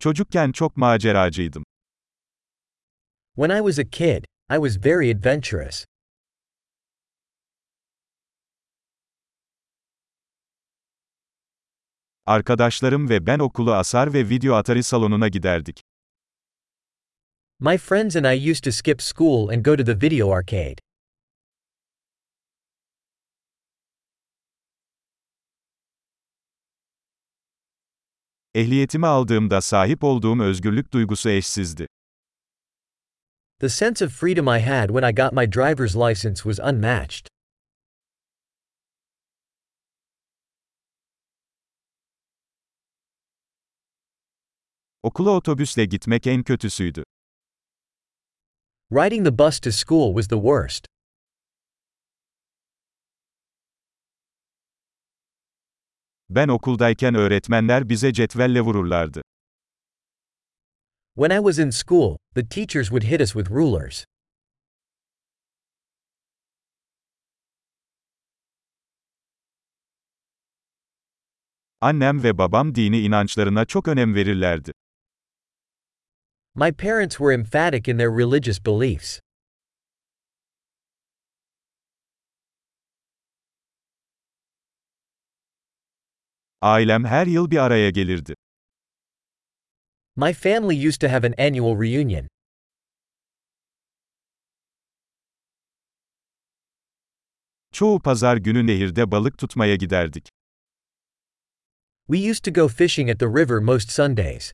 Çocukken çok maceracıydım. When I was a kid, I was very adventurous. Arkadaşlarım ve ben okulu asar ve video atari salonuna giderdik. My friends and I used to skip school and go to the video arcade. Ehliyetimi aldığımda sahip olduğum özgürlük duygusu eşsizdi. The sense of freedom I had when I got my driver's license was unmatched. Okula otobüsle gitmek en kötüsüydü. Riding the bus to school was the worst. Ben okuldayken öğretmenler bize cetvelle vururlardı. When I was in school, the teachers would hit us with rulers. Annem ve babam dini inançlarına çok önem verirlerdi. My parents were emphatic in their religious beliefs. Ailem her yıl bir araya gelirdi. My family used to have an annual reunion. Çoğu pazar günü nehirde balık tutmaya giderdik. We used to go fishing at the river most Sundays.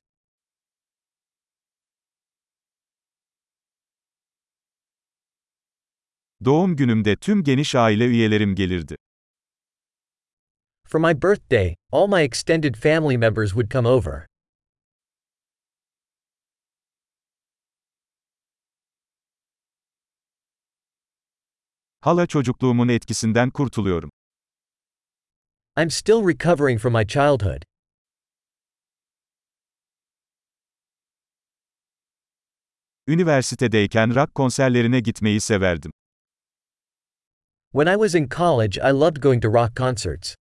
Doğum günümde tüm geniş aile üyelerim gelirdi. For my birthday, all my extended family members would come over. Hala çocukluğumun etkisinden kurtuluyorum. I'm still recovering from my childhood. Üniversitedeyken rock konserlerine gitmeyi severdim. When I was in college, I loved going to rock concerts.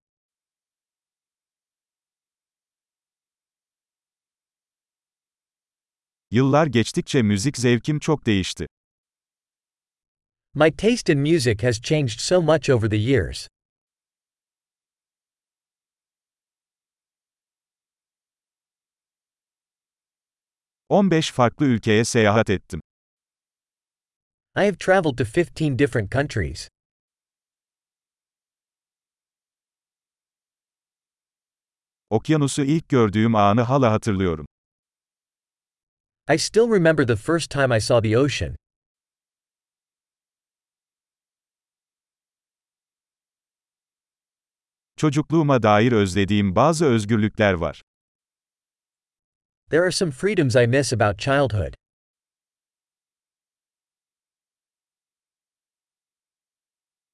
Yıllar geçtikçe müzik zevkim çok değişti. My taste in music has changed so much over the years. ...15 farklı ülkeye seyahat ettim. I have traveled to 15 different countries. Okyanusu ilk gördüğüm anı hala hatırlıyorum. I still remember the first time I saw the ocean. Çocukluğuma dair özlediğim bazı özgürlükler var. There are some freedoms I miss about childhood.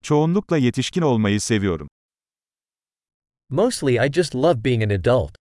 Çoğunlukla yetişkin olmayı seviyorum. Mostly I just love being an adult.